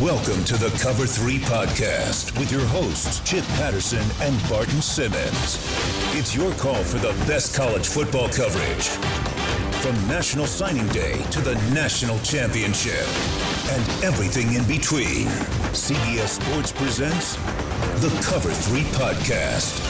Welcome to the Cover 3 podcast with your hosts, Chip Patterson and Barton Simmons. It's your call for the best college football coverage. From National Signing Day to the National Championship and everything in between, CBS Sports presents the Cover 3 podcast.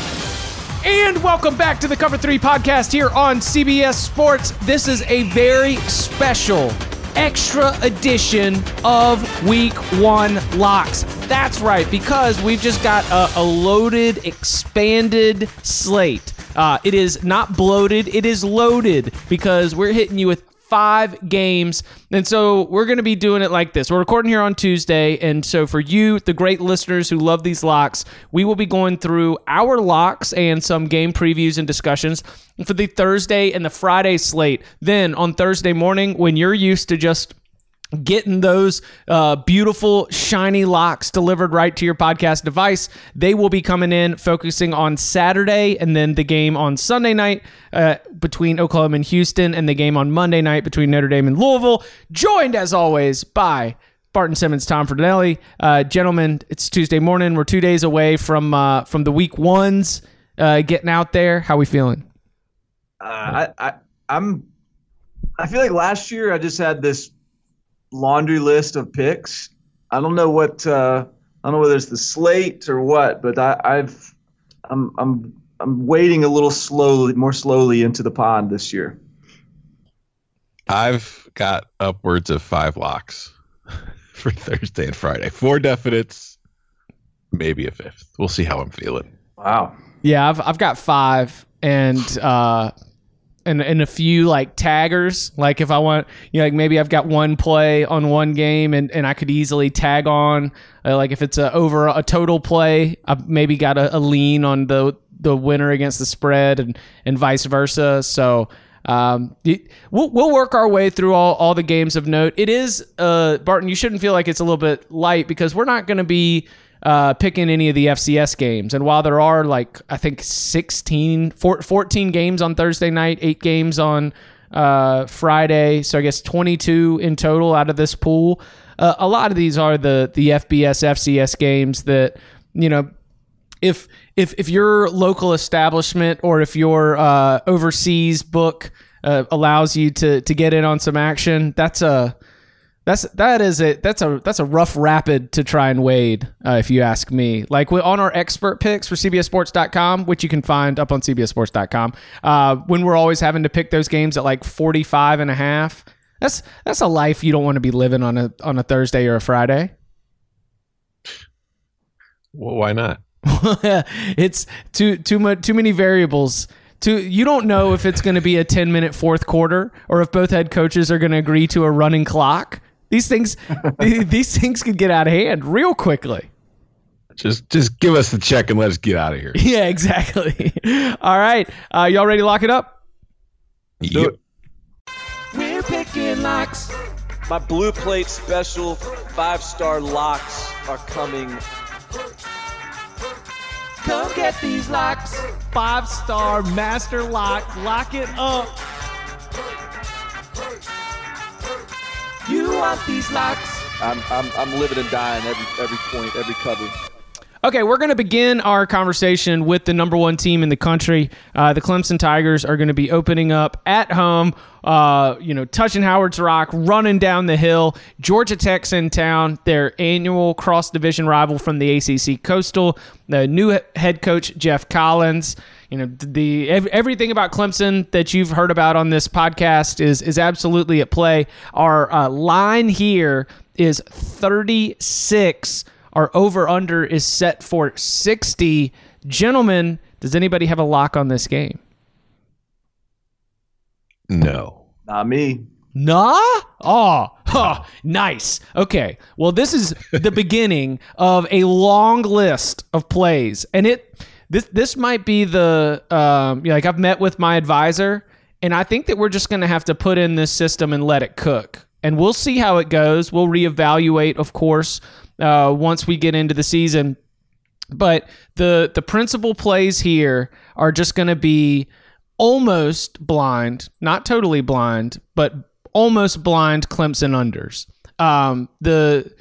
And welcome back to the Cover 3 podcast here on CBS Sports. This is a very special extra edition of Week 1 Locks. That's right, because we've just got a, a loaded, expanded slate. Uh, it is not bloated, it is loaded because we're hitting you with five games. And so we're going to be doing it like this. We're recording here on Tuesday. And so for you, the great listeners who love these locks, we will be going through our locks and some game previews and discussions for the Thursday and the Friday slate. Then on Thursday morning, when you're used to just getting those uh, beautiful shiny locks delivered right to your podcast device they will be coming in focusing on saturday and then the game on sunday night uh, between oklahoma and houston and the game on monday night between notre dame and louisville joined as always by Barton Simmons, Tom Fornelli, uh, gentlemen. It's Tuesday morning. We're two days away from uh, from the week ones uh, getting out there. How we feeling? Uh, I, I I'm I feel like last year I just had this laundry list of picks. I don't know what uh, I don't know whether it's the slate or what, but I, I've I'm I'm I'm wading a little slowly, more slowly into the pond this year. I've got upwards of five locks for Thursday and Friday. Four definites, maybe a fifth. We'll see how I'm feeling. Wow. Yeah, I've I've got five and uh and and a few like taggers. Like if I want, you know, like maybe I've got one play on one game and and I could easily tag on. Uh, like if it's a over a total play, I've maybe got a, a lean on the the winner against the spread and and vice versa. So. Um, it- we'll, we'll work our way through all, all the games of note. It is, uh, Barton, you shouldn't feel like it's a little bit light because we're not going to be uh, picking any of the FCS games. And while there are like, I think 16, 14 games on Thursday night, eight games on uh, Friday, so I guess 22 in total out of this pool. Uh, a lot of these are the the FBS FCS games that you know if if if your local establishment or if your uh, overseas book uh, allows you to to get in on some action, that's a that's that is it. That's a that's a rough rapid to try and wade, uh, if you ask me. Like on our expert picks for CBSSports.com, which you can find up on CBSSports.com, uh, when we're always having to pick those games at like 45 and a half. That's that's a life you don't want to be living on a on a Thursday or a Friday. Well, why not? it's too too much too many variables. Too, you don't know if it's going to be a 10 minute fourth quarter or if both head coaches are going to agree to a running clock. These things these things could get out of hand real quickly. Just just give us the check and let us get out of here. Yeah, exactly. All right. Uh, y'all ready to lock it up? Yep. We're picking locks. My blue plate special five star locks are coming. Come get these locks. Five star master lock. Lock it up. You want these locks? I'm, I'm, I'm living and dying every every point, every cover. Okay, we're going to begin our conversation with the number one team in the country. Uh, the Clemson Tigers are going to be opening up at home, uh, you know, touching Howard's Rock, running down the hill. Georgia Tech's in town, their annual cross division rival from the ACC Coastal. The new head coach, Geoff Collins. You know, the ev- everything about Clemson that you've heard about on this podcast is is absolutely at play. Our uh, line here is 36. Our over under is set for 60. Gentlemen, does anybody have a lock on this game? No. Not me. Nah? Oh, huh, nice. Okay. Well, this is the beginning of a long list of plays, and it this this might be the um like I've met with my advisor, and I think that we're just going to have to put in this system and let it cook, and we'll see how it goes. We'll reevaluate, of course, uh, once we get into the season. But the the principal plays here are just going to be almost blind, not totally blind, but almost blind Clemson unders. Um, the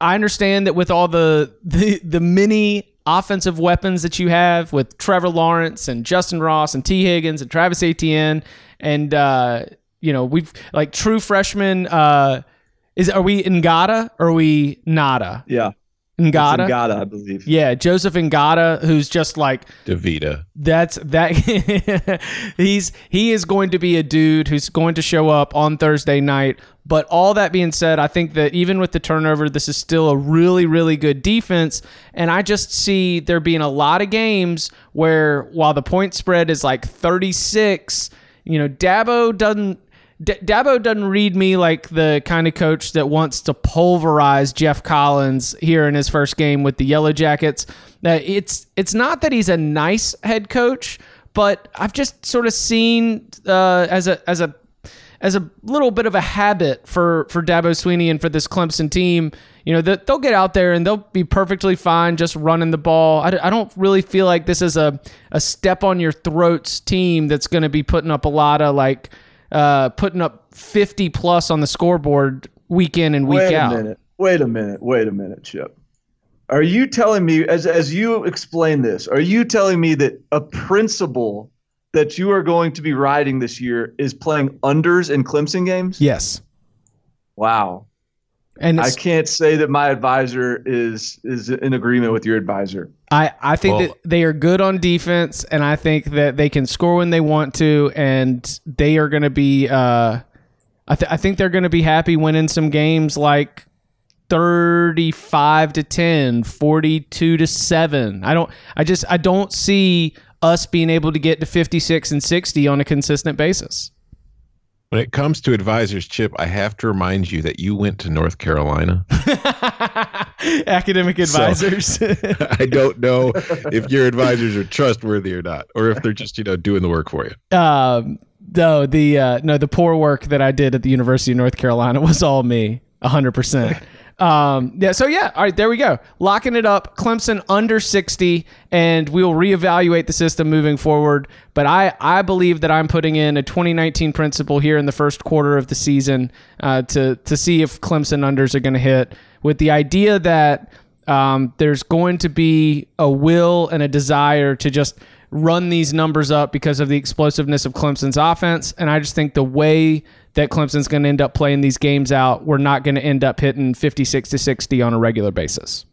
I understand that with all the the the many offensive weapons that you have with Trevor Lawrence and Justyn Ross and Tee Higgins and Travis Etienne and uh, you know we've like true freshmen. Uh, is are we Ngata or are we Nada? Yeah. Ngata. Ngata, I believe. Yeah, Joseph Ngata, who's just like Davita. that's that he's he is going to be a dude who's going to show up on Thursday night. But all that being said, I think that even with the turnover, this is still a really, really good defense. And I just see there being a lot of games where while the point spread is like 36, you know, Dabo doesn't D- Dabo doesn't read me like the kind of coach that wants to pulverize Geoff Collins here in his first game with the Yellow Jackets. Uh, it's it's not that he's a nice head coach, but I've just sort of seen uh, as a as a as a little bit of a habit for for Dabo Swinney and for this Clemson team. You know, that they'll get out there and they'll be perfectly fine just running the ball. I, I don't really feel like this is a, a step on your throats team that's going to be putting up a lot of like uh, putting up 50 plus on the scoreboard week in and week out. Wait out. a minute. Wait a minute. Wait a minute, Chip. Are you telling me, as as you explain this, are you telling me that a principle that you are going to be riding this year is playing unders in Clemson games? Yes. Wow. And I can't say that my advisor is is in agreement with your advisor. I, I think Well- that they are good on defense, and I think that they can score when they want to, and they are going to be. Uh, I, th- I think they're going to be happy winning some games like 35 to 10, 42 to 7. I don't I just I don't see us being able to get to 56 and 60 on a consistent basis. When it comes to advisors, Chip, I have to remind you that you went to North Carolina. Academic advisors. I don't know if your advisors are trustworthy or not, or if they're just, you know, doing the work for you. um no, the uh, no, the poor work that I did at the University of North Carolina was all me, hundred percent. Um, yeah, so yeah, all right, there we go. Locking it up. Clemson under 60, and we will reevaluate the system moving forward. But I, I believe that I'm putting in a 2019 principle here in the first quarter of the season uh, to, to see if Clemson unders are going to hit with the idea that um, there's going to be a will and a desire to just run these numbers up because of the explosiveness of Clemson's offense. And I just think the way that Clemson's going to end up playing these games out, we're not going to end up hitting 56 to 60 on a regular basis.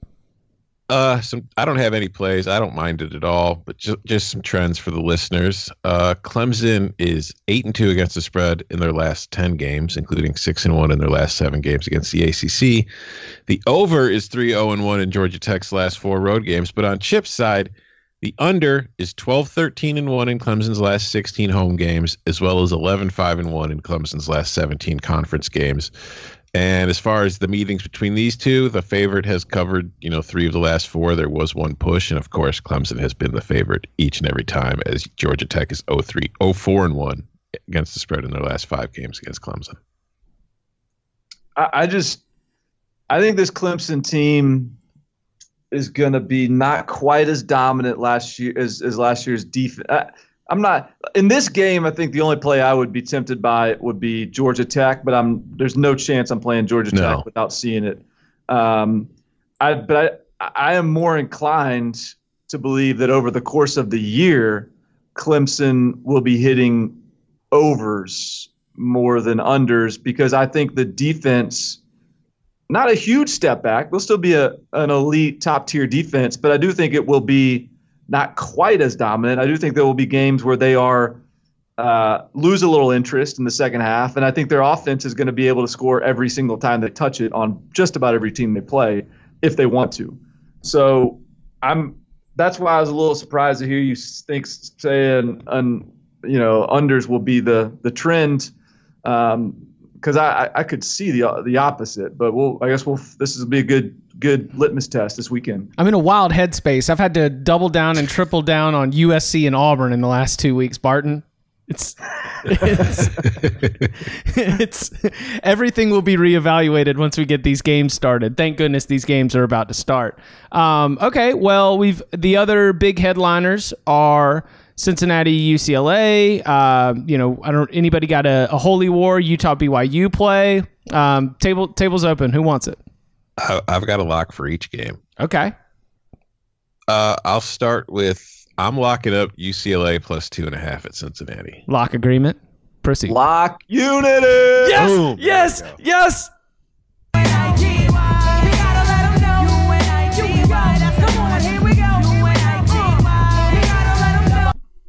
Uh, some I don't have any plays. I don't mind it at all, but just just some trends for the listeners. Uh, Clemson is eight and two against the spread in their last ten games, including six and one in their last seven games against the ACC. The over is three zero and one in Georgia Tech's last four road games, but on Chip's side, the under is 12 13 and 1 in Clemson's last 16 home games, as well as 11 5 and 1 in Clemson's last 17 conference games. And as far as the meetings between these two, the favorite has covered, you know, three of the last four. There was one push, and of course, Clemson has been the favorite each and every time, as Georgia Tech is 0-3, 0-4 and 1 against the spread in their last five games against Clemson. I, I just I think this Clemson team is going to be not quite as dominant last year as, as last year's defense. I'm not in this game. I think the only play I would be tempted by would be Georgia Tech, but I'm there's no chance I'm playing Georgia No. Tech without seeing it. Um, I but I I am more inclined to believe that over the course of the year, Clemson will be hitting overs more than unders because I think the defense, not a huge step back, They'll still be a an elite top tier defense, but I do think it will be not quite as dominant. I do think there will be games where they are uh, lose a little interest in the second half, and I think their offense is going to be able to score every single time they touch it on just about every team they play if they want to. So I'm that's why I was a little surprised to hear you think saying an you know unders will be the the trend. Um, because I, I could see the the opposite, but we'll I guess we'll this will be a good good litmus test this weekend. I'm in a wild headspace. I've had to double down and triple down on USC and Auburn in the last two weeks, Barton. It's it's, it's everything will be reevaluated once we get these games started. Thank goodness these games are about to start. Um, okay, well we've the other big headliners are Cincinnati, UCLA. Uh, you know, I don't. Anybody got a, a holy war? Utah, BYU play. Um, table tables open. Who wants it? I, I've got a lock for each game. Okay. Uh, I'll start with I'm locking up UCLA plus two and a half at Cincinnati. Lock agreement. Proceed. Lock unity. Yes. Boom. Yes. Yes.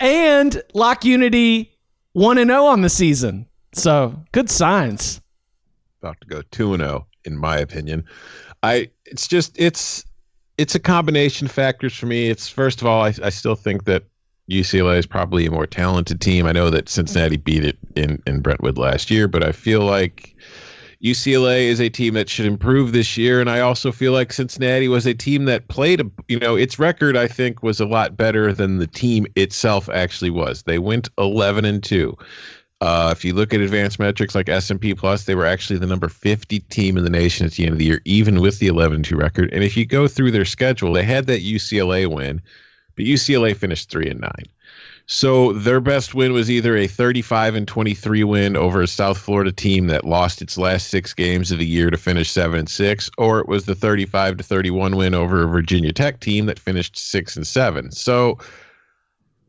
And Lock Unity 1 and 0 on the season. So, good signs. About to go two and zero, in my opinion. I it's just it's it's a combination of factors for me. It's first of all, I, I still think that UCLA is probably a more talented team. I know that Cincinnati beat it in in Brentwood last year, but I feel like UCLA is a team that should improve this year, and I also feel like Cincinnati was a team that played a you know its record I think was a lot better than the team itself actually was. They went eleven and two. Uh, if you look at advanced metrics like S&P Plus, they were actually the number 50 team in the nation at the end of the year, even with the 11-2 record. And if you go through their schedule, they had that UCLA win, but UCLA finished three and nine. So their best win was either a 35 and 23 win over a South Florida team that lost its last six games of the year to finish seven and six, or it was the 35 to 31 win over a Virginia Tech team that finished six and seven. So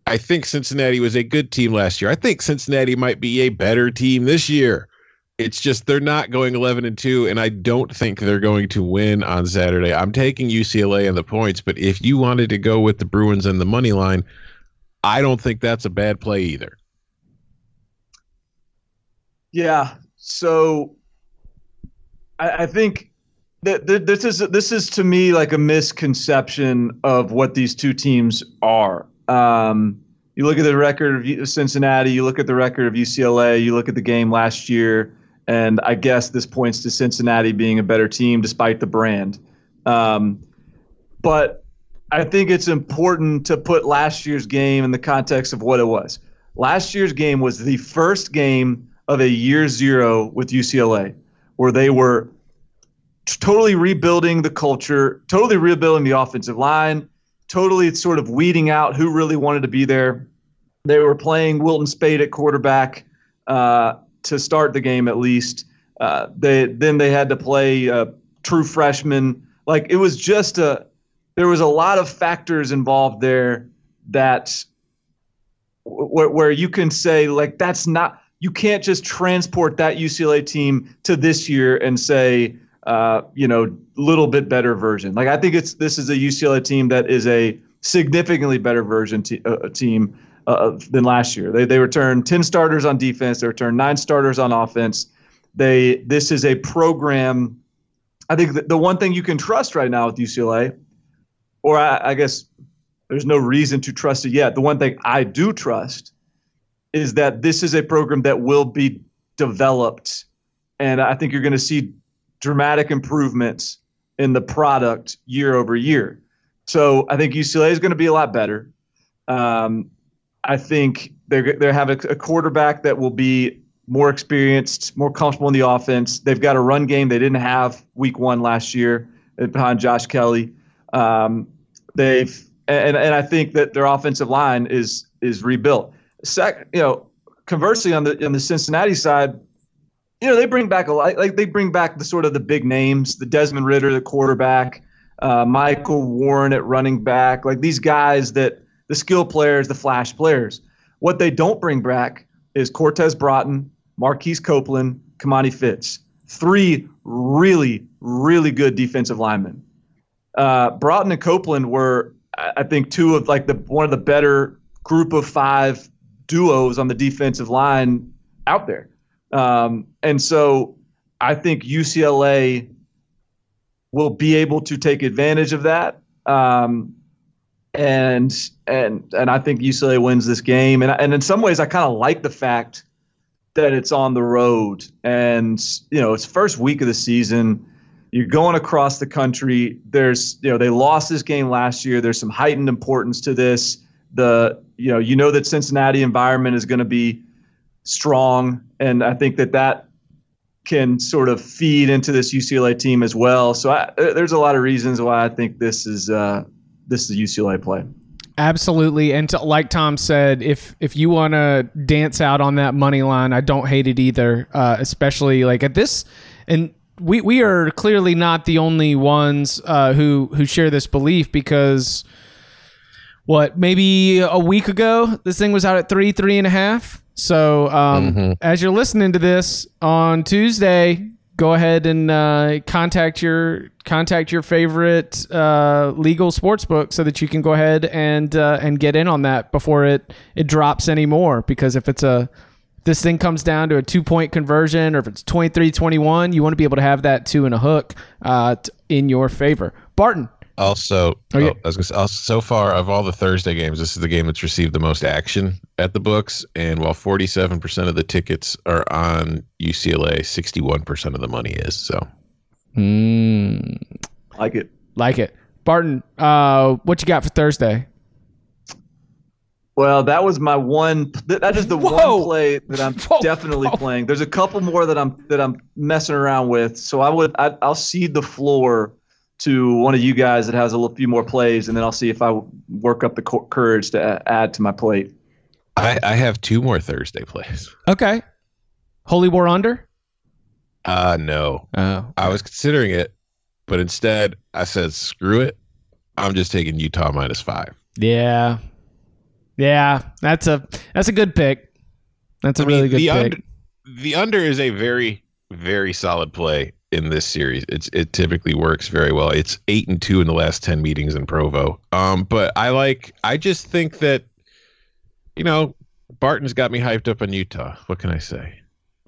I think Cincinnati was a good team last year. I think Cincinnati might be a better team this year. It's just they're not going 11 and 2 and I don't think they're going to win on Saturday. I'm taking UCLA and the points, but if you wanted to go with the Bruins and the money line, I don't think that's a bad play either. Yeah. So I, I think that this is this is to me like a misconception of what these two teams are. Um, you look at the record of Cincinnati, you look at the record of UCLA, you look at the game last year, and I guess this points to Cincinnati being a better team despite the brand. Um, but I think it's important to put last year's game in the context of what it was. Last year's game was the first game of a year zero with UCLA, where they were totally rebuilding the culture, totally rebuilding the offensive line, totally sort of weeding out who really wanted to be there. They were playing Wilton Speight at quarterback uh, to start the game at least. Uh, they then they had to play uh, true freshman. Like it was just a there was a lot of factors involved there that where, where you can say like that's not you can't just transport that UCLA team to this year and say uh, you know, little bit better version. Like I think it's this is a UCLA team that is a significantly better version te- uh, team uh, than last year. They they returned ten starters on defense. They returned nine starters on offense. They this is a program. I think the one thing you can trust right now with UCLA, or I, I guess there's no reason to trust it yet. The one thing I do trust is that this is a program that will be developed, and I think you're going to see dramatic improvements in the product year over year. So I think UCLA is going to be a lot better. Um, I think they're they have a, a, quarterback that will be more experienced, more comfortable in the offense. They've got a run game they didn't have week one last year behind Josh Kelley. Um, they've and, and I think that their offensive line is is rebuilt. Sec, you know, conversely on the on the Cincinnati side, you know, they bring back a lot. Like they bring back the sort of the big names, the Desmond Ridder, the quarterback, uh, Michael Warren at running back. Like these guys that the skill players, the flash players. What they don't bring back is Cortez Broughton, Marquise Copeland, Kimoni Fitz. Three really, really good defensive linemen. Uh, Broughton and Copeland were, I think, two of like the one of the better group of five duos on the defensive line out there. Um, and so I think UCLA will be able to take advantage of that. Um, and and and I think UCLA wins this game. And and in some ways, I kind of like the fact that it's on the road, and you know, it's first week of the season. You're going across the country. There's you know they lost this game last year. There's some heightened importance to this. The you know you know that Cincinnati environment is going to be strong, and I think that that can sort of feed into this UCLA team as well. So I, there's a lot of reasons why I think this is uh, this is UCLA play. Absolutely, and to, like Tom said, if if you want to dance out on that money line, I don't hate it either. Uh, especially like at this, and we we are clearly not the only ones uh, who who share this belief because what maybe a week ago this thing was out at three three and a half. So um, Mm-hmm. as you're listening to this on Tuesday, go ahead and uh, contact your contact your favorite uh, legal sports book so that you can go ahead and uh, and get in on that before it it drops anymore. Because if it's a this thing comes down to a two point conversion or if it's 23-21, you want to be able to have that two and a hook uh, t- in your favor. Barton, Also, Oh, yeah. oh, I was gonna say, also, so far of all the Thursday games, this is the game that's received the most action at the books. And while 47% of the tickets are on UCLA, 61% of the money is. So mm, Like it. like it. Barton, uh, what you got for Thursday? Well, that was my one. th- That is the Whoa. one play that I'm Whoa. definitely Whoa. playing. There's a couple more that I'm that I'm messing around with. So I would I, I'll cede the floor to one of you guys that has a little, few more plays, and then I'll see if I work up the co- courage to add to my plate. I, I have two more Thursday plays. Okay. Holy War under? Uh, no. Oh. I was considering it, but instead I said, screw it. I'm just taking Utah minus five. Yeah. Yeah, that's a that's a good pick. That's a I mean, really good the pick. under, the under is a very very solid play in this series. It's it typically works very well. It's eight and two in the last ten meetings in Provo. Um, but I like. I just think that, you know, Barton's got me hyped up on Utah. What can I say?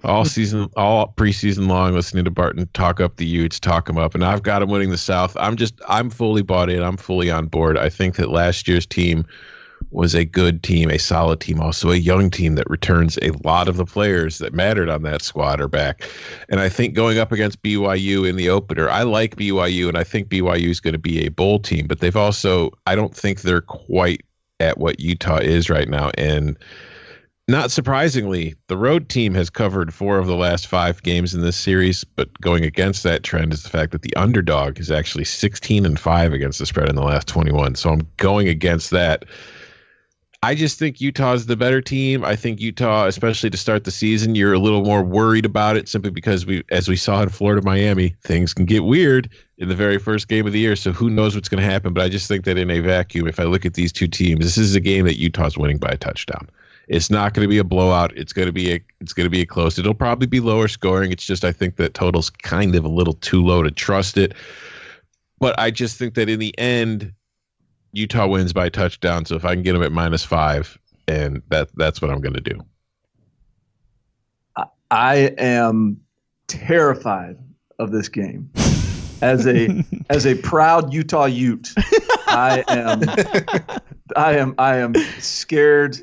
All season, all preseason long, listening to Barton talk up the Utes, talk him up, and I've got him winning the South. I'm just, I'm fully bought in. I'm fully on board. I think that last year's team was a good team, a solid team, also a young team that returns a lot of the players that mattered on that squad are back. And I think going up against BYU in the opener, I like BYU and I think BYU is going to be a bowl team, but they've also, I don't think they're quite at what Utah is right now. And not surprisingly, the road team has covered four of the last five games in this series, but going against that trend is the fact that the underdog is actually 16 and 5 against the spread in the last 21. So I'm going against that. I just think Utah's the better team. I think Utah, especially to start the season, you're a little more worried about it simply because we, as we saw in Florida, Miami, things can get weird in the very first game of the year. So who knows what's going to happen? But I just think that in a vacuum, if I look at these two teams, this is a game that Utah's winning by a touchdown. It's not going to be a blowout. It's going to be a it's going to be a close. It'll probably be lower scoring. It's just I think that total's kind of a little too low to trust it. But I just think that in the end, Utah wins by a touchdown. So if I can get them at minus five, and that that's what I'm going to do. I am terrified of this game. As a as a proud Utah Ute, I am I am I am scared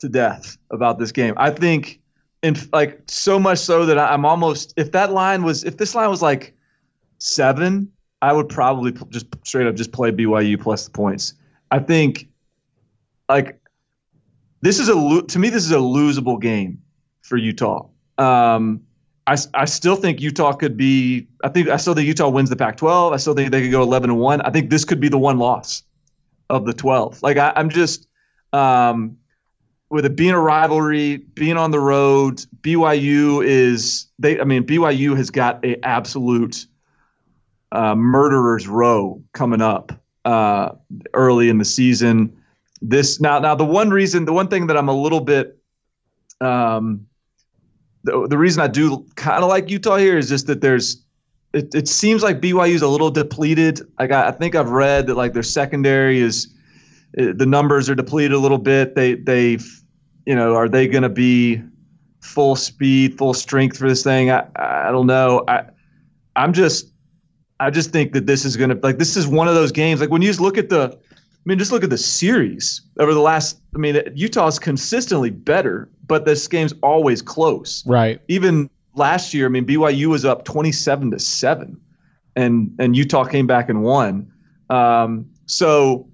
to death about this game. I think in like so much so that I'm almost if that line was if this line was like 7, I would probably just straight up just play BYU plus the points. I think like this is a to me this is a losable game for Utah. Um, I, I still think Utah could be. I think I still think Utah wins the Pac-12. I still think they could go 11 and one. I think this could be the one loss of the 12. Like I, I'm just um, with it being a rivalry, being on the road. BYU is they. I mean BYU has got a absolute uh, murderers row coming up uh, early in the season. This now now the one reason the one thing that I'm a little bit um, the, the reason I do kind of like Utah here is just that there's it, it seems like BYU's a little depleted. Like I, I think I've read that like their secondary is uh, the numbers are depleted a little bit. They they you know are they going to be full speed, full strength for this thing? I I don't know. I I'm just I just think that this is going to like this is one of those games like when you just look at the I mean, just look at the series over the last. I mean, Utah's consistently better, but this game's always close. Right. Even last year, I mean, BYU was up twenty-seven to seven, and and Utah came back and won. Um, so,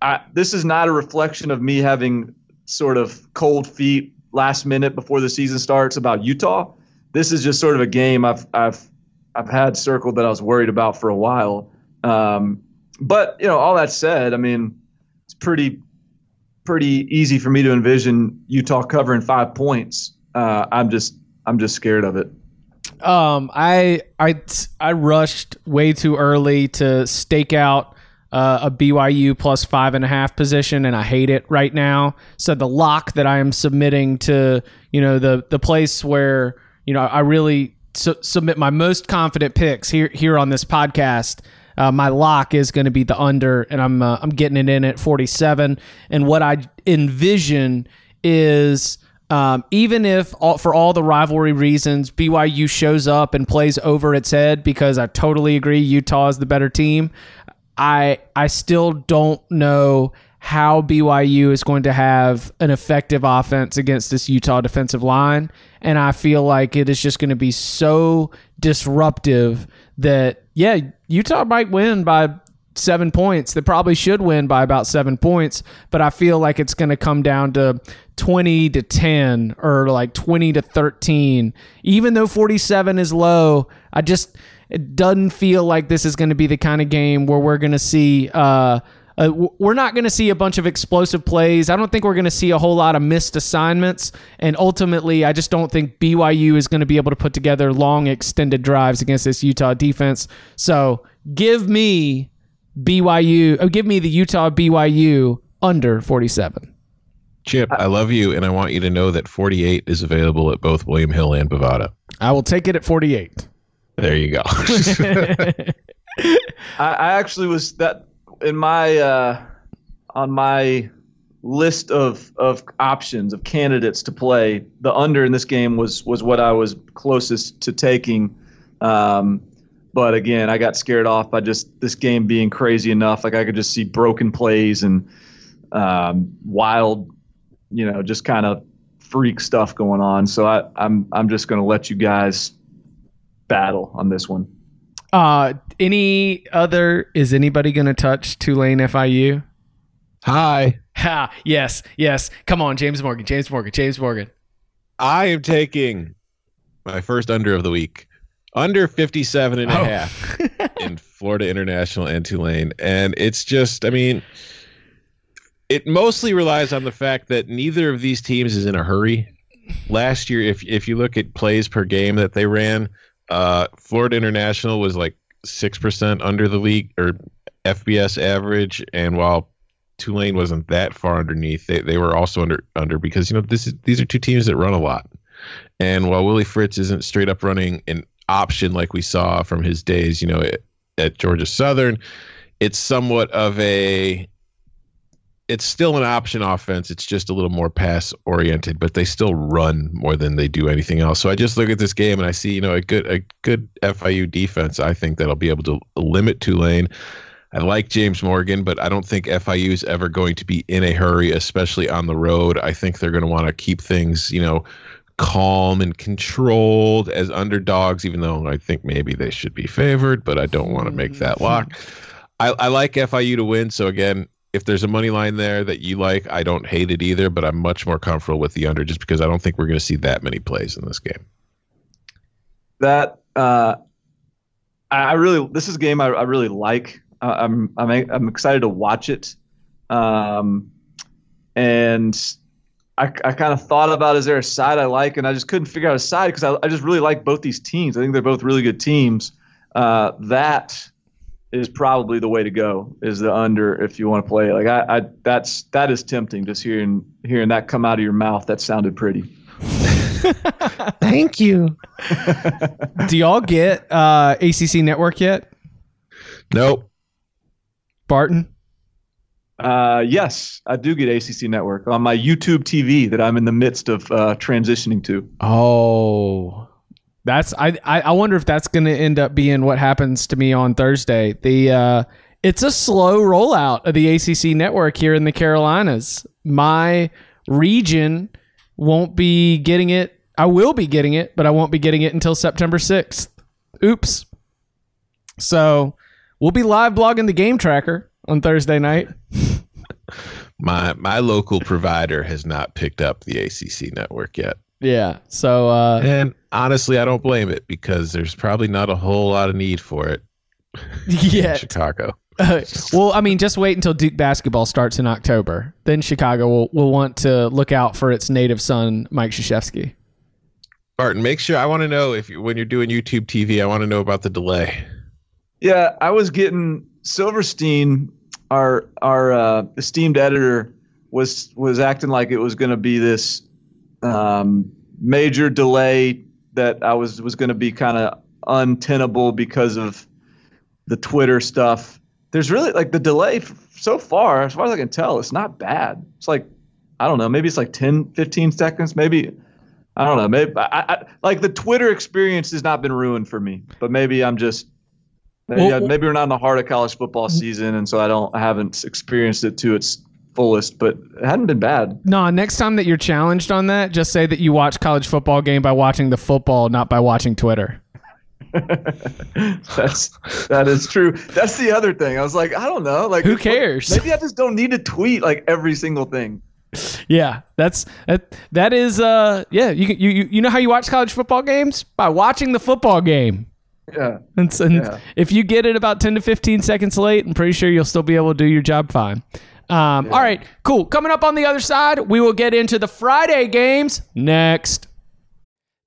I, this is not a reflection of me having sort of cold feet last minute before the season starts about Utah. This is just sort of a game I've I've I've had circled that I was worried about for a while. Um, but you know, all that said, I mean, it's pretty pretty easy for me to envision Utah covering five points. Uh, I'm just I'm just scared of it. Um, I I I rushed way too early to stake out uh, a BYU plus five and a half position, and I hate it right now. So the lock that I am submitting to, you know, the the place where you know I really su- submit my most confident picks here here on this podcast. Uh, my lock is going to be the under, and I'm uh, I'm getting it in at 47. And what I envision is um, even if all, for all the rivalry reasons BYU shows up and plays over its head, because I totally agree Utah is the better team. I I still don't know how BYU is going to have an effective offense against this Utah defensive line. And I feel like it is just going to be so disruptive that, yeah, Utah might win by seven points. They probably should win by about seven points, but I feel like it's going to come down to 20 to 10 or like 20 to 13. Even though 47 is low, I just, it doesn't feel like this is going to be the kind of game where we're going to see, uh, uh, we're not going to see a bunch of explosive plays. I don't think we're going to see a whole lot of missed assignments. And ultimately, I just don't think BYU is going to be able to put together long, extended drives against this Utah defense. So give me BYU, oh, give me the Utah BYU under 47. Chip, I love you, and I want you to know that 48 is available at both William Hill and Bovada. I will take it at 48. There you go. I, I actually was that in my uh, on my list of of options of candidates to play. The under in this game was was what I was closest to taking. Um, but again, I got scared off by just this game being crazy enough. Like I could just see broken plays and um, wild, you know, just kind of freak stuff going on. So I, I'm I'm just going to let you guys battle on this one. Uh, any other? Is anybody going to touch Tulane FIU? Hi. Ha, yes, yes. Come on, James Morgan, James Morgan, James Morgan. I am taking my first under of the week. Under 57 and a Oh. half in Florida International and Tulane. And it's just, I mean, it mostly relies on the fact that neither of these teams is in a hurry. Last year, if if you look at plays per game that they ran, uh, Florida International was like six percent under the league or FBS average, and while Tulane wasn't that far underneath, they, they were also under under because you know this is these are two teams that run a lot, and while Willie Fritz isn't straight up running an option like we saw from his days, you know, at, at Georgia Southern, it's somewhat of a it's still an option offense. It's just a little more pass oriented, but they still run more than they do anything else. So I just look at this game and I see, you know, a good a good FIU defense. I think that'll be able to limit Tulane. I like James Morgan, but I don't think FIU is ever going to be in a hurry, especially on the road. I think they're going to want to keep things, you know, calm and controlled as underdogs, even though I think maybe they should be favored, but I don't want to make that mm-hmm. lock. I, I like FIU to win. So again, if there's a money line there that you like, I don't hate it either, but I'm much more comfortable with the under just because I don't think we're going to see that many plays in this game. that uh, I really this is a game I, I really like. Uh, I'm I'm I'm excited to watch it, um, and I, I kind of thought about is there a side I like, and I just couldn't figure out a side because I, I just really like both these teams. I think they're both really good teams. Uh, that is probably the way to go. Is the under if you want to play. Like I, I that's that is tempting. Just hearing hearing that come out of your mouth. That sounded pretty. Thank you. Do y'all get uh, ACC Network yet, Nope. Barton? Uh, yes, I do get ACC Network on my YouTube TV that I'm in the midst of uh, transitioning to. Oh, that's I. I, wonder if that's going to end up being what happens to me on Thursday. The uh, it's a slow rollout of the ACC network here in the Carolinas. My region won't be getting it. I will be getting it, but I won't be getting it until September 6th. Oops. So we'll be live blogging the game tracker on Thursday night. My my local provider has not picked up the ACC network yet. Yeah. So uh, And honestly, I don't blame it because there's probably not a whole lot of need for it yeah. Chicago. well, I mean, just wait until Duke basketball starts in October. Then Chicago will, will want to look out for its native son, Mike Krzyzewski. Barton, make sure I want to know if you, when you're doing YouTube TV, I want to know about the delay. Yeah, I was getting Silverstein, our our uh, esteemed editor, was was acting like it was going to be this um, major delay that I was was going to be kind of untenable because of the Twitter stuff. There's really like the delay f- so far, as far as I can tell, it's not bad. It's like I don't know, maybe it's like 10, 15 seconds, maybe. I don't know. Maybe I, I, like the Twitter experience has not been ruined for me, but maybe I'm just Maybe, Well- maybe we're not in the heart of college football season, and so I don't, I haven't experienced it to its fullest. But it hadn't been bad. No, next time that you're challenged on that, just say that you watch college football game by watching the football, not by watching Twitter. That's that is true. That's the other thing. I was like, I don't know, like Who cares? Maybe I just don't need to tweet like every single thing. Yeah, that's that. That is, uh, yeah. You you you you know how you watch college football games by watching the football game. Yeah. And, and Yeah. if you get it about 10 to 15 seconds late, I'm pretty sure you'll still be able to do your job fine. Um, All right, cool. Coming up on the other side, we will get into the Friday games next.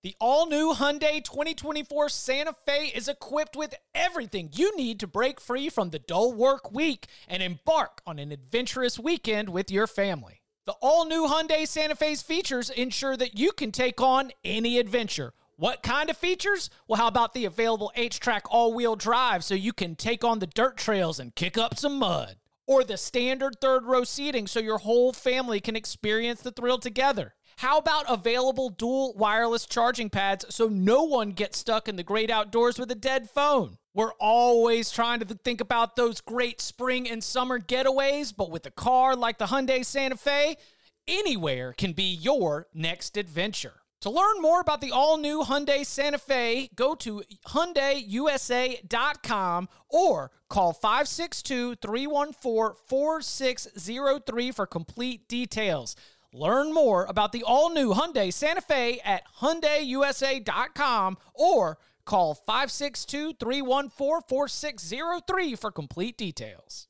The all new Hyundai 2024 Santa Fe is equipped with everything you need to break free from the dull work week and embark on an adventurous weekend with your family. The all new Hyundai Santa Fe's features ensure that you can take on any adventure. What kind of features? Well, how about the available HTRAC all wheel drive so you can take on the dirt trails and kick up some mud? Or the standard third row seating so your whole family can experience the thrill together? How about available dual wireless charging pads so no one gets stuck in the great outdoors with a dead phone? We're always trying to think about those great spring and summer getaways, but with a car like the Hyundai Santa Fe, anywhere can be your next adventure. To learn more about the all-new Hyundai Santa Fe, go to hyundaiusa.com or call 562-314-4603 for complete details. Learn more about the all-new Hyundai Santa Fe at hyundaiusa.com or call 562-314-4603 for complete details.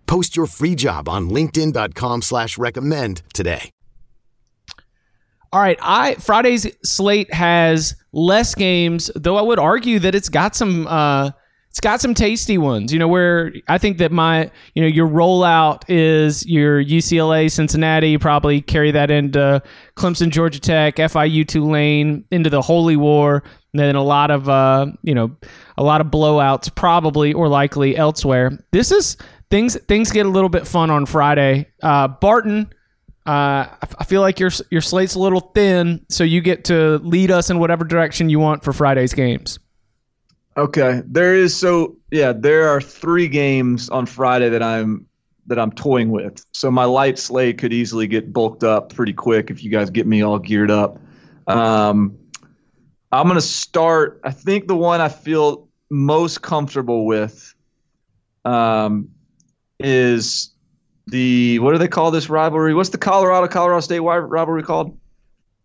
Post your free job on linkedin.com slash recommend today. All right, I Friday's slate has less games, though I would argue that it's got some uh it's got some tasty ones. You know, where I think that my you know, your rollout is your UCLA, Cincinnati, probably carry that into Clemson, Georgia Tech, FIU Tulane, into the Holy War, and then a lot of uh, you know, a lot of blowouts probably or likely elsewhere. This is things things get a little bit fun on Friday. Uh Barton uh, I I feel like your your slate's a little thin, so you get to lead us in whatever direction you want for Friday's games. Okay, there is so yeah, there are three games on Friday that I'm that I'm toying with. So my light slate could easily get bulked up pretty quick if you guys get me all geared up. Um, I'm gonna start. I think the one I feel most comfortable with um, is the what do they call this rivalry? What's the Colorado Colorado State wi- rivalry called?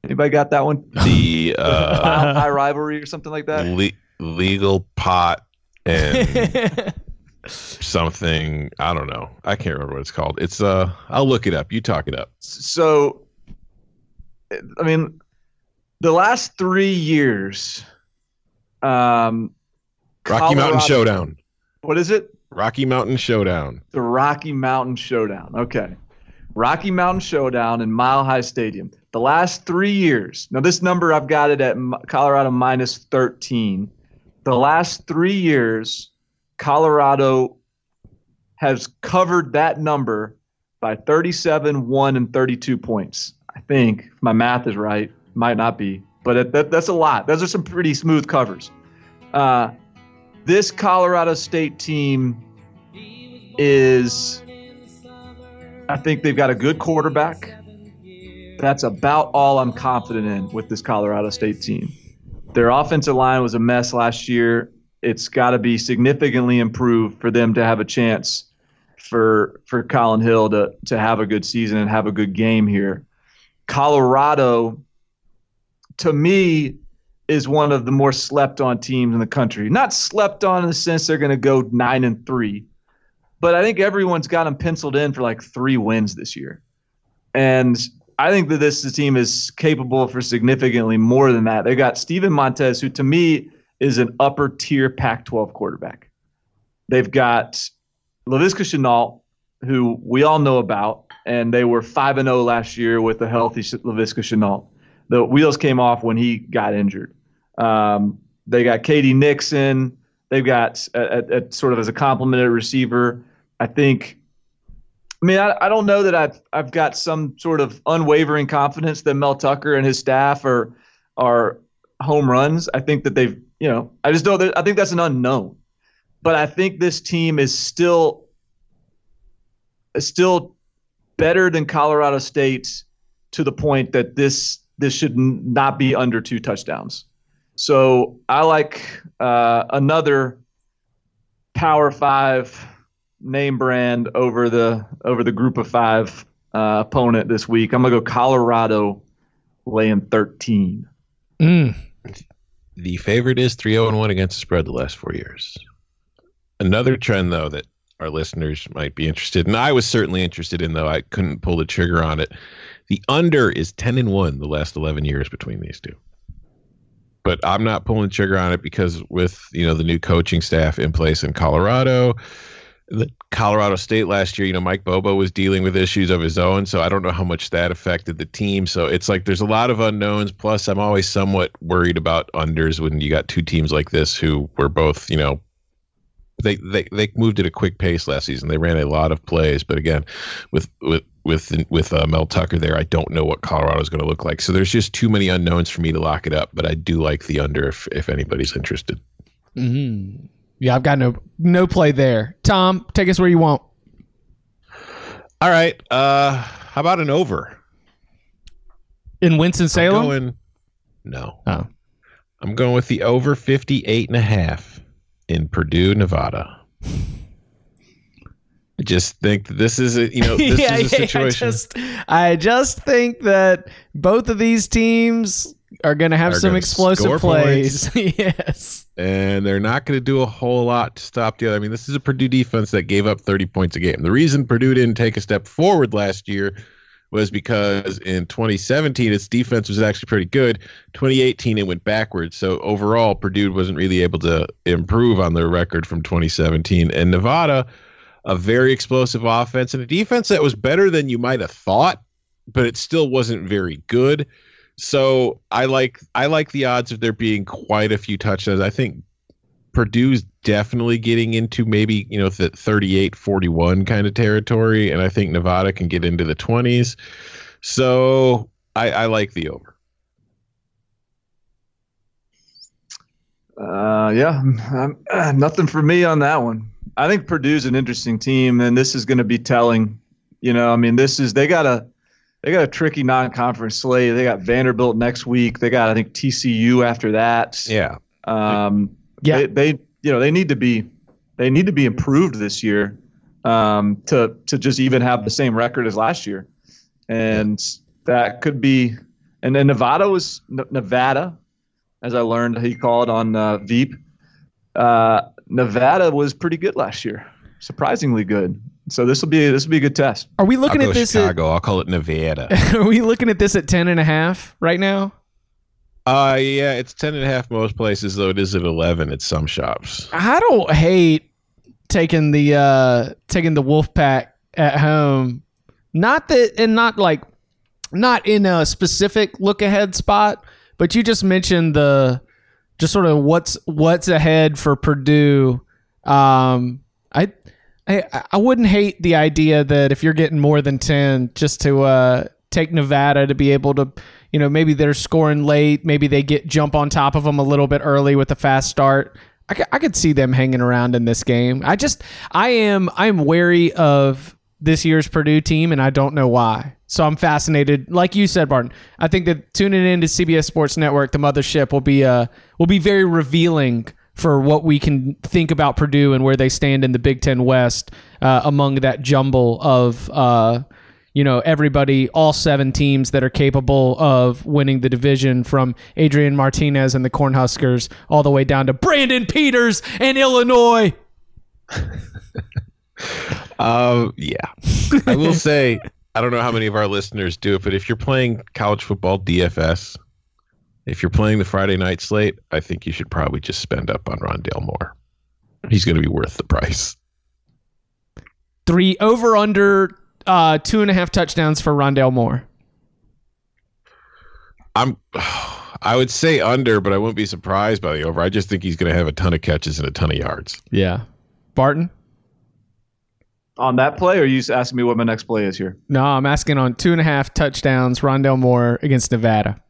Anybody got that one? The uh, High rivalry or something like that. le- legal pot and something. I don't know. I can't remember what it's called. It's uh. I'll look it up. You talk it up. so i mean the last three years um Rocky Mountain Showdown. what is it Rocky Mountain Showdown. the rocky mountain showdown okay Rocky Mountain Showdown in Mile High Stadium. The last three years, now this number I've got it at Colorado minus 13. The last three years, Colorado has covered that number by 37, 1, and 32 points. I think, if my math is right, might not be, but that, that's a lot. Those are some pretty smooth covers. Uh, this Colorado State team is, I think they've got a good quarterback. That's about all I'm confident in with this Colorado State team. Their offensive line was a mess last year. It's got to be significantly improved for them to have a chance for for Collin Hill to to have a good season and have a good game here. Colorado, to me, is one of the more slept on teams in the country. Not slept on in the sense they're going to go nine and three, but I think everyone's got them penciled in for like three wins this year. And I think that this team is capable for significantly more than that. They've got Steven Montez, who to me is an upper tier Pac 12 quarterback. They've got Laviska Shenault, who we all know about, and they were 5 and 0 last year with a healthy Laviska Shenault. The wheels came off when he got injured. Um, they got K.D. Nixon. They've got a, a, a sort of as a complementary receiver. I think. I mean, I, I don't know that I've I've got some sort of unwavering confidence that Mel Tucker and his staff are are home runs. I think that they've you know I just that I think that's an unknown. But I think this team is still is still better than Colorado State to the point that this this should not be under two touchdowns. So I like uh, another Power Five name brand over the over the Group of Five uh, opponent this week. I'm gonna go Colorado laying 13. Mm. The favorite is 3 0 1 against the spread the last four years. Another trend, though, that our listeners might be interested in, I was certainly interested in, though I couldn't pull the trigger on it. The under is 10 and 1 the last 11 years between these two but I'm not pulling the trigger on it because with you know the new coaching staff in place in Colorado, the Colorado State last year, you know Mike Bobo was dealing with issues of his own, so I don't know how much that affected the team. So it's like there's a lot of unknowns. Plus, I'm always somewhat worried about unders when you got two teams like this who were both you know they they they moved at a quick pace last season. They ran a lot of plays, but again, with with with with uh, Mel Tucker there, I don't know what Colorado is going to look like. So there's just too many unknowns for me to lock it up. But I do like the under if if anybody's interested. Mm-hmm. Yeah, I've got no no play there. Tom, take us where you want. All right. Uh, how about an over in Winston Salem? Going, no. Oh. I'm going with the over 58 and a half in Purdue, Nevada. I just think this is a you know this yeah, is a yeah, situation. I just, I just think that both of these teams are going to have some explosive plays. yes. and they're not going to do a whole lot to stop the other. I mean, this is a Purdue defense that gave up 30 points a game. The reason Purdue didn't take a step forward last year was because in 2017 its defense was actually pretty good. 2018 it went backwards. So overall, Purdue wasn't really able to improve on their record from 2017. And Nevada, a very explosive offense and a defense that was better than you might have thought, but it still wasn't very good. So I like I like the odds of there being quite a few touchdowns. I think Purdue's definitely getting into maybe, you know, the 38-41 kind of territory. And I think Nevada can get into the 20s. So I, I like the over. Uh, yeah, uh, nothing for me on that one. I think Purdue's an interesting team, and this is going to be telling. You know, I mean, this is they got a they got a tricky non-conference slate. They got Vanderbilt next week. They got I think TCU after that. Yeah. Um, Yeah. They, they you know they need to be they need to be improved this year um, to to just even have the same record as last year, and that could be. And then Nevada was Nevada, as I learned he called on uh, Veep. Uh, Nevada was pretty good last year, surprisingly good. So this will be this will be a good test. Are we looking I'll at go this? At, I'll call it Nevada. are we looking at this at 10 and a half right now? uh yeah, it's ten and a half most places, though it is at eleven at some shops. I don't hate taking the uh taking the wolf pack at home not that, and not like, not in a specific look ahead spot, but you just mentioned the just sort of what's what's ahead for Purdue. Um, I. I, wouldn't hate the idea that if you're getting more than 10 just to uh, take Nevada to be able to you know maybe they're scoring late maybe they get jump on top of them a little bit early with a fast start. I, I could see them hanging around in this game. I just I am I'm wary of this year's Purdue team and I don't know why. So I'm fascinated. Like you said Barton I think that tuning into CBS Sports Network the mothership will be uh will be very revealing for what we can think about Purdue and where they stand in the Big Ten West uh, among that jumble of uh, you know everybody, all seven teams that are capable of winning the division, from Adrian Martinez and the Cornhuskers all the way down to Brandon Peters and Illinois. Um, yeah, I will say I don't know how many of our listeners do it, but if you're playing college football DFS, if you're playing the Friday night slate, I think you should probably just spend up on Rondale Moore. He's going to be worth the price. Three over under uh, two and a half touchdowns for Rondale Moore. I'm. I would say under, but I wouldn't be surprised by the over. I just think he's going to have a ton of catches and a ton of yards. Yeah, Barton. On that play, or are you asking me what my next play is here? No, I'm asking on two and a half touchdowns. Rondale Moore against Nevada.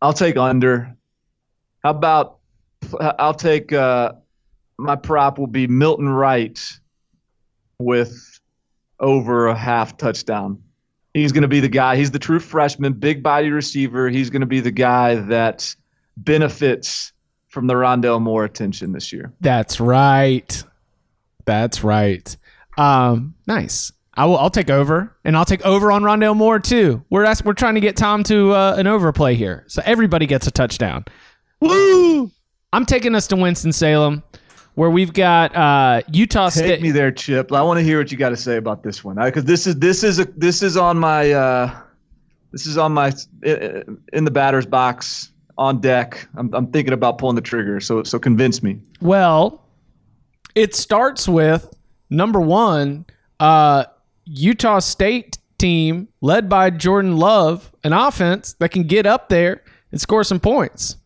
I'll take under. How about I'll take uh, my prop will be Milton Wright with over a half touchdown. He's going to be the guy. He's the true freshman, big body receiver. He's going to be the guy that benefits from the Rondale Moore attention this year. That's right. That's right. Um, nice. I will. I'll take over, and I'll take over on Rondale Moore too. We're ask, we're trying to get Tom to uh, an overplay here, so everybody gets a touchdown. Woo! I'm taking us to Winston Salem, where we've got uh, Utah Take me there, Chip. I want to hear what you got to say about this one because this is this is a this is on my uh, this is on my in the batter's box on deck. I'm, I'm thinking about pulling the trigger. So so convince me. Well, it starts with number one. Uh, Utah State team led by Jordan Love, an offense that can get up there and score some points.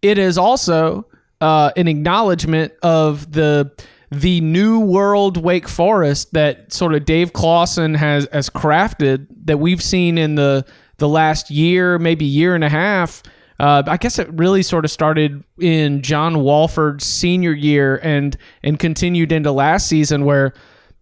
It is also uh, an acknowledgement of the the new world Wake Forest that sort of Dave Clawson has has crafted that we've seen in the the last year, maybe year and a half. Uh, I guess it really sort of started in John Wolford's senior year and and continued into last season where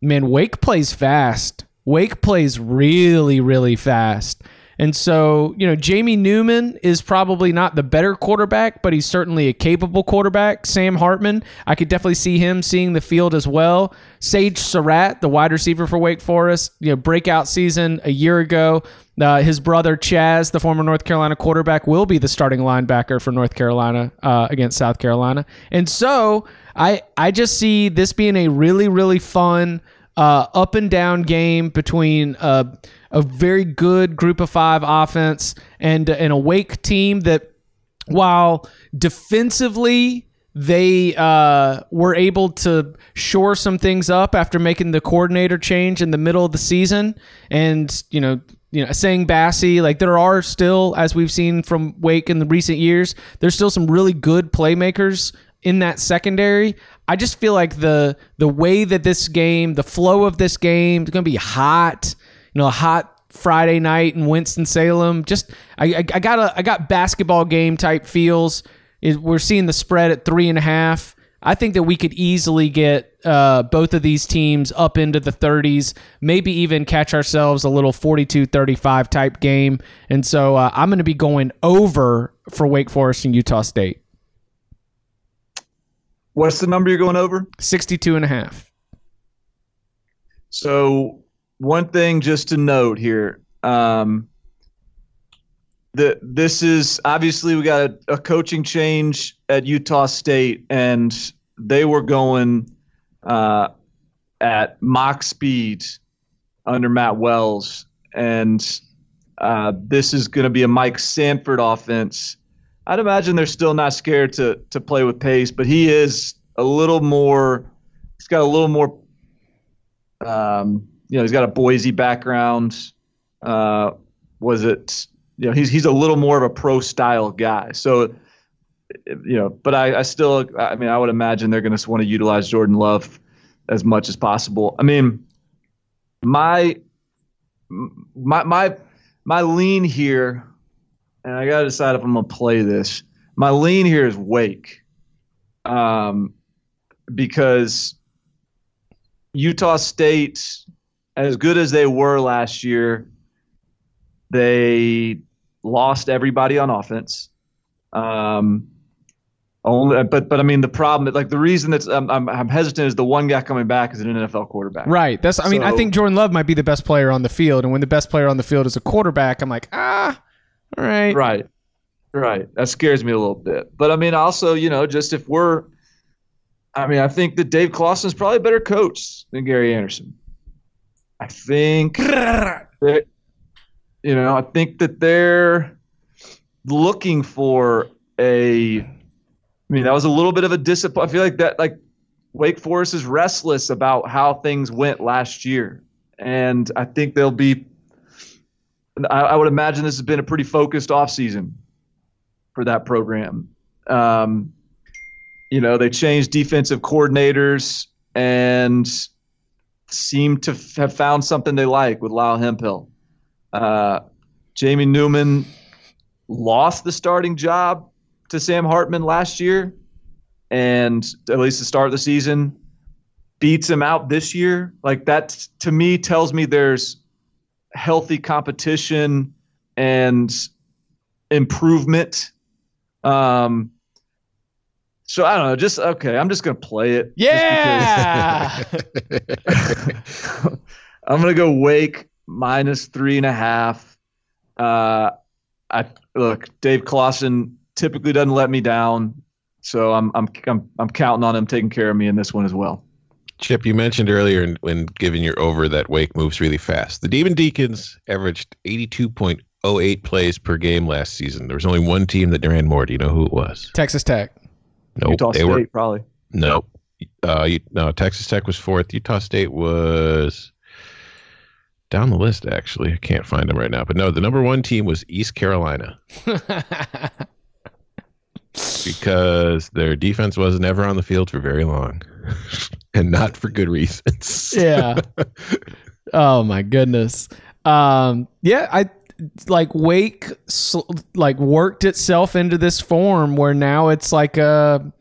man, Wake plays fast. Wake plays really, really fast. And so, you know, Jamie Newman is probably not the better quarterback, but he's certainly a capable quarterback. Sam Hartman, I could definitely see him seeing the field as well. Sage Surratt, the wide receiver for Wake Forest, you know, breakout season a year ago. Uh, his brother Chaz, the former North Carolina quarterback, will be the starting linebacker for North Carolina uh, against South Carolina. And so, I I just see this being a really, really fun uh, up and down game between uh, a very good group of five offense and an awake team that, while defensively they uh, were able to shore some things up after making the coordinator change in the middle of the season, and you know. You know, Essang Bassey, like there are still, as we've seen from Wake in the recent years, there's still some really good playmakers in that secondary. I just feel like the the way that this game, the flow of this game, is going to be hot. You know, a hot Friday night in Winston Salem. Just I, I, I got a I got basketball game type feels. We're seeing the spread at three and a half. I think that we could easily get uh, both of these teams up into the 30s, maybe even catch ourselves a little 42 35 type game. And so uh, I'm going to be going over for Wake Forest and Utah State. What's the number you're going over? 62 and a half. So, one thing just to note here. Um, the, this is obviously we got a, a coaching change at Utah State, and they were going uh, at Mach speed under Matt Wells, and uh, this is going to be a Mike Sanford offense. I'd imagine they're still not scared to to play with pace, but he is a little more. He's got a little more. Um, you know, he's got a Boise background. Uh, was it? You know, he's he's a little more of a pro style guy. So, you know, but I, I still, I mean, I would imagine they're going to want to utilize Jordan Love as much as possible. I mean, my my my my lean here, and I got to decide if I'm gonna play this. My lean here is Wake, um, because Utah State, as good as they were last year, they lost everybody on offense. Um, only, but but I mean the problem, like the reason that's I'm, I'm, I'm hesitant is the one guy coming back is an NFL quarterback. Right. That's. I mean, I think Jordan Love might be the best player on the field, and when the best player on the field is a quarterback, I'm like, ah, all right. Right. Right. That scares me a little bit. But I mean, also, you know, just if we're, I mean, I think that Dave Clawson is probably a better coach than Gary Anderson. I think, that, you know, I think that they're looking for a, I mean, that was a little bit of a disappoint. I feel like that, like, Wake Forest is restless about how things went last year. And I think they'll be, I, I would imagine this has been a pretty focused offseason for that program. Um, you know, they changed defensive coordinators and seem to f- have found something they like with Lyle Hemphill. Uh, Jamie Newman lost the starting job to Sam Hartman last year, and at least the start of the season beats him out this year. Like that to me tells me there's healthy competition and improvement. Um, so I don't know. Just okay. I'm just gonna play it. Yeah. I'm gonna go Wake minus three and a half. Uh, I look. Dave Clawson typically doesn't let me down, so I'm I'm I'm I'm counting on him taking care of me in this one as well. Chip, you mentioned earlier in, when giving your over that Wake moves really fast. The Demon Deacons averaged 82.08 plays per game last season. There was only one team that ran more. Do you know who it was? Texas Tech. Nope. Utah they State were probably. no. Uh, you, no. Texas Tech was fourth. Utah State was down the list. Actually, I can't find them right now. But no, the number one team was East Carolina because their defense was never on the field for very long, and not for good reasons. yeah. Oh my goodness. Um, yeah, I like Wake like worked itself into this form where now it's like a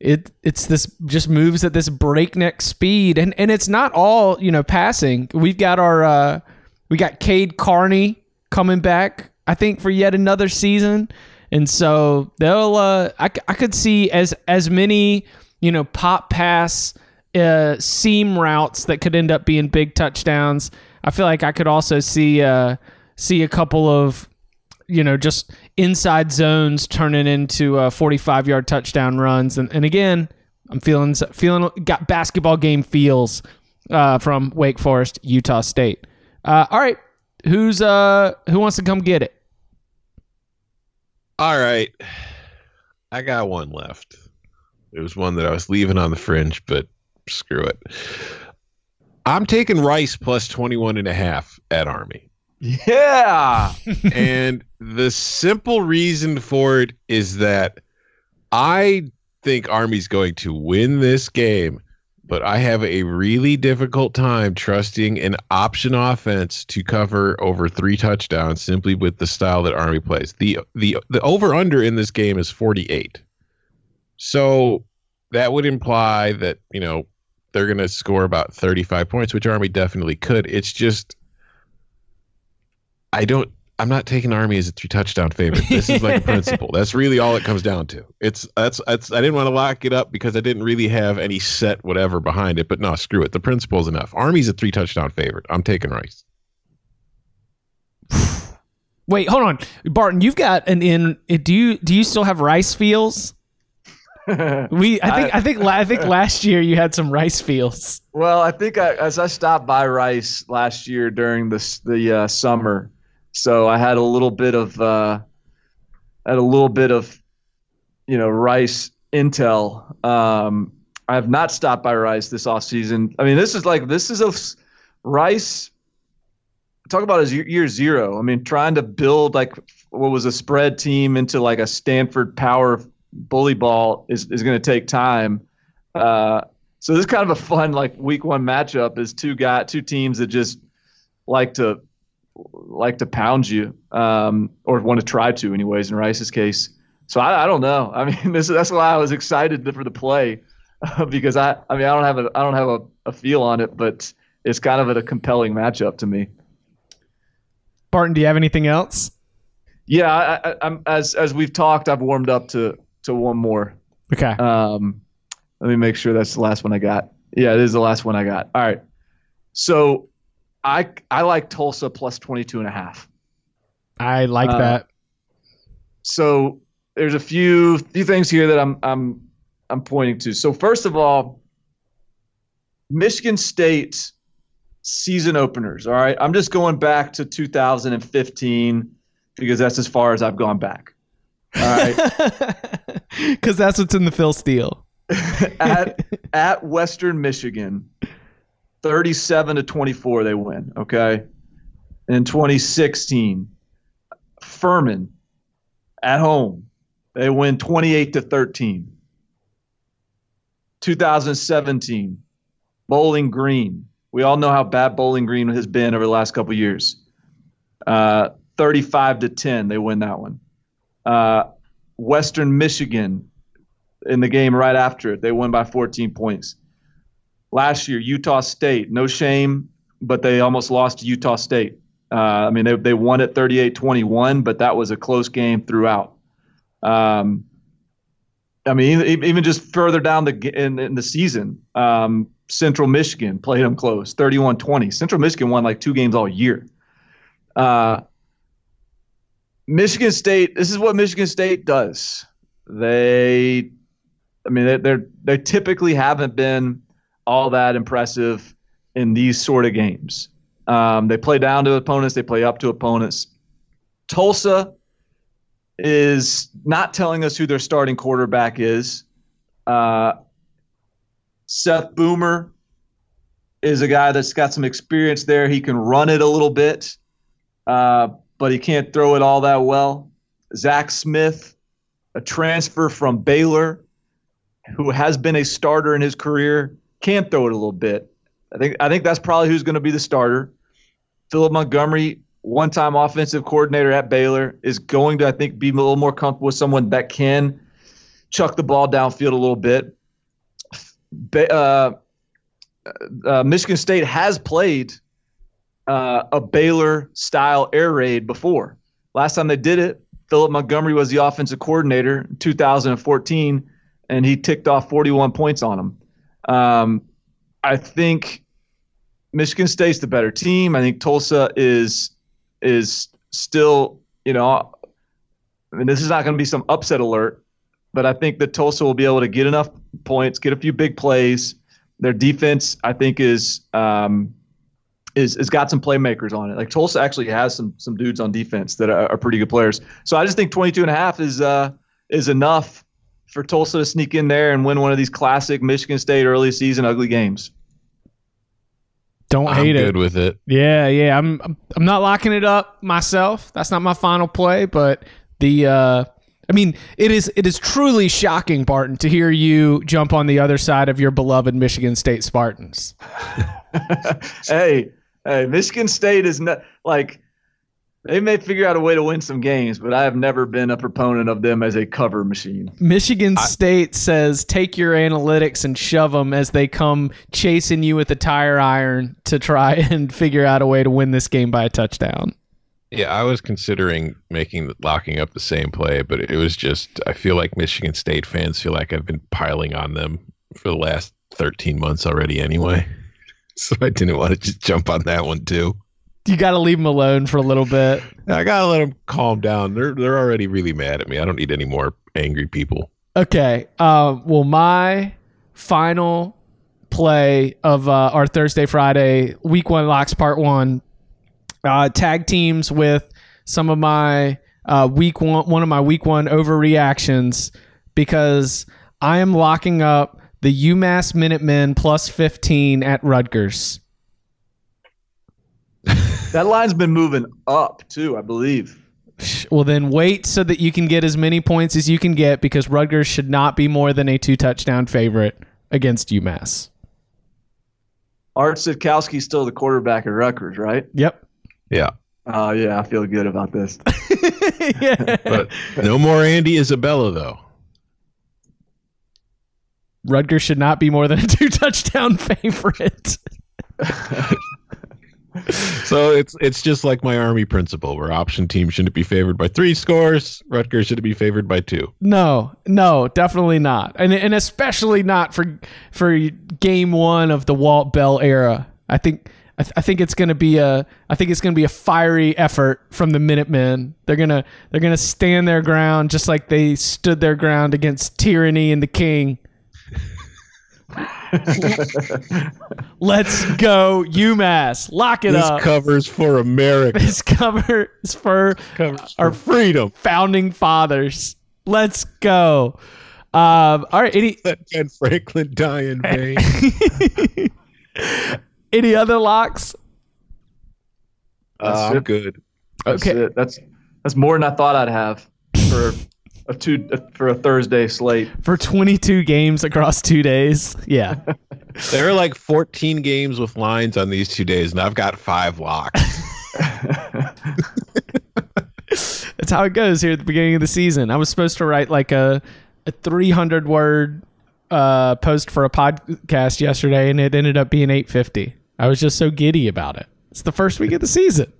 it it's this just moves at this breakneck speed and and it's not all you know passing. We've got our uh we got Cade Carney coming back I think for yet another season. And so they'll uh I, I could see as as many, you know, pop pass uh seam routes that could end up being big touchdowns. I feel like I could also see uh see a couple of you know just inside zones turning into uh, 45 yard touchdown runs and, and again i'm feeling feeling got basketball game feels uh, from wake forest utah state uh, all right who's uh who wants to come get it All right. I got one left. It was one that I was leaving on the fringe, but screw it. I'm taking Rice plus 21 and a half at Army. Yeah. and the simple reason for it is that I think Army's going to win this game, but I have a really difficult time trusting an option offense to cover over three touchdowns simply with the style that Army plays. The the the over under in this game is 48. So that would imply that, you know, they're going to score about 35 points, which Army definitely could. It's just I don't. I'm not taking Army as a three touchdown favorite. This is like a principle. That's really all it comes down to. It's that's that's. I didn't want to lock it up because I didn't really have any set whatever behind it. But no, screw it. The principle is enough. Army's a three touchdown favorite. I'm taking Rice. wait hold on barton you've got an in do you do you still have rice feels we i think i, think i think last year you had some rice fields. Well, I think I, as I stopped by Rice last year during the the uh, summer, so I had a little bit of uh, had a little bit of you know Rice intel. Um, I have not stopped by Rice this off season. I mean, this is like this is a Rice. talk about year, year zero. I mean, trying to build like what was a spread team into like a Stanford power bully ball is is going to take time. Uh, so this is kind of a fun like week one matchup is two guy two teams that just like to like to pound you um, or want to try to anyways in Rice's case. So I, I don't know. I mean, this that's why I was excited for the play because I I mean I don't have a I don't have a, a feel on it, but it's kind of a compelling matchup to me. Barton, do you have anything else? Yeah, I, I, I'm as as we've talked, I've warmed up to to one more. Okay. Um, let me make sure that's the last one I got. Yeah, it is the last one I got. All right. So I I like Tulsa plus 22 and a half. I like Uh, that. So there's a few few things here that I'm I'm I'm pointing to. So first of all, Michigan State season openers. All right, I'm just going back to 2015 because that's as far as I've gone back. All right, Because that's what's in the Phil Steele. at at Western Michigan, 37 to 24 they win. Okay, in 2016, Furman at home they win 28 to 13. 2017, Bowling Green. We all know how bad Bowling Green has been over the last couple years. Uh, 35 to 10, they win that one. Uh, Western Michigan in the game right after it, they won by 14 points. Last year, Utah State, no shame, but they almost lost to Utah State. Uh, I mean, they, they won at 38 21, but that was a close game throughout. Um, I mean, even just further down the in, in the season, um, Central Michigan played them close, 31-20. Central Michigan won like two games all year. Uh, Michigan State. This is what Michigan State does. They, I mean, they're, they're they typically haven't been all that impressive in these sort of games. Um, they play down to opponents. They play up to opponents. Tulsa is not telling us who their starting quarterback is. Uh, Seth Boomer is a guy that's got some experience there. He can run it a little bit, uh, but he can't throw it all that well. Zach Smith, a transfer from Baylor, who has been a starter in his career, can throw it a little bit. I think I think that's probably who's going to be the starter. Philip Montgomery, one-time offensive coordinator at Baylor, is going to I think be a little more comfortable with someone that can chuck the ball downfield a little bit. Uh, uh, Michigan State has played uh, a Baylor style air raid before. Last time they did it, Philip Montgomery was the offensive coordinator in 2014, and he ticked off 41 points on them. Um, I think Michigan State's the better team. I think Tulsa is is still, you know, I mean, this is not going to be some upset alert, but I think that Tulsa will be able to get enough points, get a few big plays. Their defense, I think, is um, is is got some playmakers on it. Like Tulsa actually has some some dudes on defense that are, are pretty good players. So I just think 22 and a half is uh, is enough for Tulsa to sneak in there and win one of these classic Michigan State early season ugly games. Don't hate I'm hate it. good with it. Yeah, yeah. I'm I'm- I'm not locking it up myself. That's not my final play, but the uh I mean, it is it is truly shocking, Barton, to hear you jump on the other side of your beloved Michigan State Spartans. hey, hey, Michigan State is not like they may figure out a way to win some games, but I have never been a proponent of them as a cover machine. Michigan State says take your analytics and shove them as they come chasing you with a tire iron to try and figure out a way to win this game by a touchdown. Yeah, I was considering making locking up the same play, but it was just I feel like Michigan State fans feel like I've been piling on them for the last 13 months already anyway. So I didn't want to just jump on that one too. You got to leave them alone for a little bit. I gotta let them calm down. They're they're already really mad at me. I don't need any more angry people. Okay. Um, well, my final play of uh, our Thursday, Friday, week one locks part one, uh, tag teams with some of my uh, week one, one of my week one overreactions because I am locking up the UMass Minutemen plus 15 at Rutgers. That line's been moving up too, I believe. Well, then wait so that you can get as many points as you can get because Rutgers should not be more than a two touchdown favorite against UMass. Art Sitkowski's still the quarterback at Rutgers, right? Yep. Yeah. Oh yeah, I feel good about this. But no more Andy Isabella though. Rutgers should not be more than a two touchdown favorite. So it's it's just like my army principle where option team shouldn't be favored by three scores, Rutgers should be favored by two. No, no, definitely not, and and especially not for for game one of the Walt Bell era. I think I, th- I think it's gonna be a I think it's gonna be a fiery effort from the Minutemen. They're gonna they're gonna stand their ground just like they stood their ground against tyranny and the king. Let's go UMass. Lock it up. This up. covers for America. this cover is for covers our for freedom. founding fathers. Let's go. Um, all right. Any Let Ben Franklin die in vain. any other locks? Uh, I'm good. That's Okay. it. That's that's more than I thought I'd have for a two for a Thursday slate. For 22 games across two days. Yeah. There are like 14 games with lines on these two days, and I've got five locks. That's how it goes here at the beginning of the season. I was supposed to write like a, a 300 word uh, post for a podcast yesterday, and it ended up being 850. I was just so giddy about it. It's the first week of the season.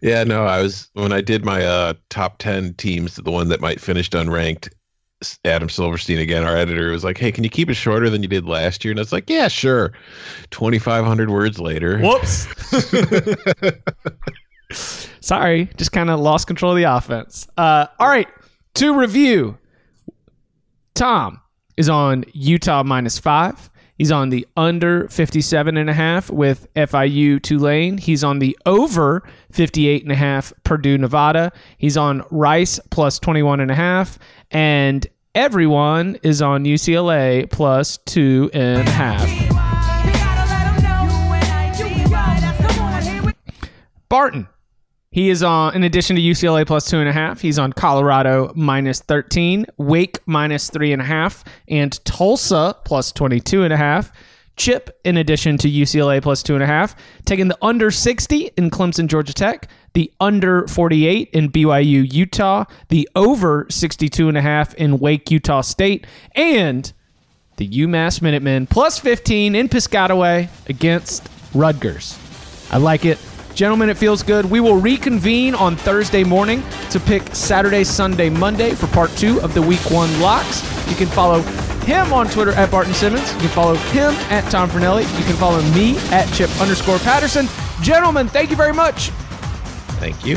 Yeah, no, I was when I did my uh, top 10 teams, the one that might finished unranked. Adam Silverstein again, our editor was like, "Hey, can you keep it shorter than you did last year?" And I was like, "Yeah, sure." 2,500 words later. Whoops. Sorry, just kind of lost control of the offense. Uh, all right, to review. Tom is on Utah minus five. He's on the under 57 and a half with FIU Tulane. He's on the over 58 and a half Purdue Nevada. He's on Rice plus 21 and a half. And everyone is on UCLA plus two and a half. Barton. He is on, in addition to UCLA plus two and a half, he's on Colorado minus 13, Wake minus three and a half, and Tulsa plus 22 and a half. Chip, in addition to UCLA plus two and a half, taking the under 60 in Clemson, Georgia Tech, the under 48 in BYU, Utah, the over 62 and a half in Wake, Utah State, and the UMass Minutemen plus 15 in Piscataway against Rutgers. I like it. Gentlemen, it feels good. We will reconvene on Thursday morning to pick Saturday, Sunday, Monday for part two of the week one locks. You can follow him on Twitter at Barton Simmons. You can follow him at Tom Fornelli. You can follow me at Chip underscore Patterson. Gentlemen, thank you very much. Thank you.